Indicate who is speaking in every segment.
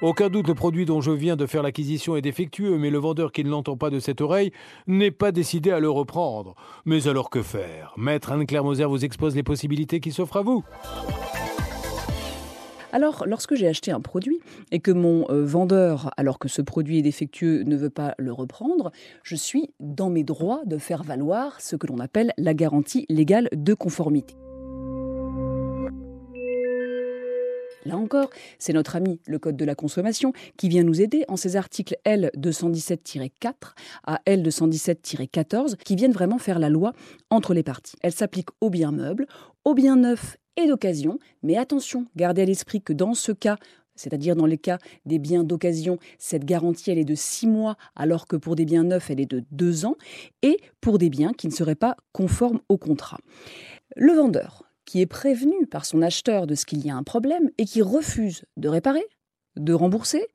Speaker 1: Aucun doute, le produit dont je viens de faire l'acquisition est défectueux, mais le vendeur qui ne l'entend pas de cette oreille n'est pas décidé à le reprendre. Mais alors que faire? Maître Anne-Claire Moser vous expose les possibilités qui s'offrent à vous.
Speaker 2: Alors, lorsque j'ai acheté un produit et que mon euh, vendeur, alors que ce produit est défectueux, ne veut pas le reprendre, je suis dans mes droits de faire valoir ce que l'on appelle la garantie légale de conformité. Là encore, c'est notre ami le Code de la consommation qui vient nous aider en ces articles L217-4 à L217-14 qui viennent vraiment faire la loi entre les parties. Elle s'applique aux biens meubles, aux biens neufs et d'occasion, mais attention, gardez à l'esprit que dans ce cas, c'est-à-dire dans les cas des biens d'occasion, cette garantie elle est de 6 mois alors que pour des biens neufs elle est de 2 ans et pour des biens qui ne seraient pas conformes au contrat. Le vendeur qui est prévenu par son acheteur de ce qu'il y a un problème et qui refuse de réparer, de rembourser,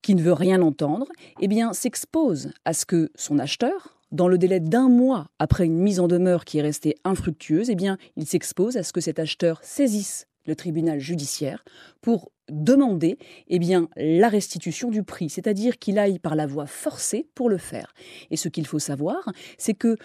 Speaker 2: qui ne veut rien entendre, eh bien s'expose à ce que son acheteur, dans le délai d'un mois après une mise en demeure qui est restée infructueuse, eh bien il s'expose à ce que cet acheteur saisisse le tribunal judiciaire pour demander eh bien, la restitution du prix, c'est-à-dire qu'il aille par la voie forcée pour le faire. Et ce qu'il faut savoir, c'est que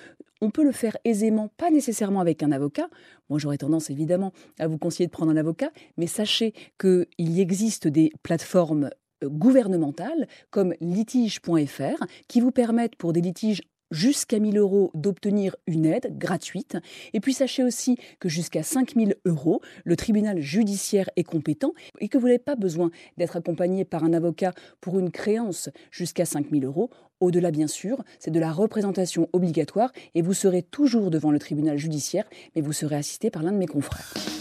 Speaker 2: on peut le faire aisément, pas nécessairement avec un avocat. Moi, j'aurais tendance évidemment à vous conseiller de prendre un avocat, mais sachez qu'il existe des plateformes euh, gouvernementales comme litige.fr qui vous permettent pour des litiges jusqu'à 1000 euros d'obtenir une aide gratuite. Et puis sachez aussi que jusqu'à 5000 euros, le tribunal judiciaire est compétent et que vous n'avez pas besoin d'être accompagné par un avocat pour une créance jusqu'à 5000 euros. Au-delà, bien sûr, c'est de la représentation obligatoire et vous serez toujours devant le tribunal judiciaire, mais vous serez assisté par l'un de mes confrères.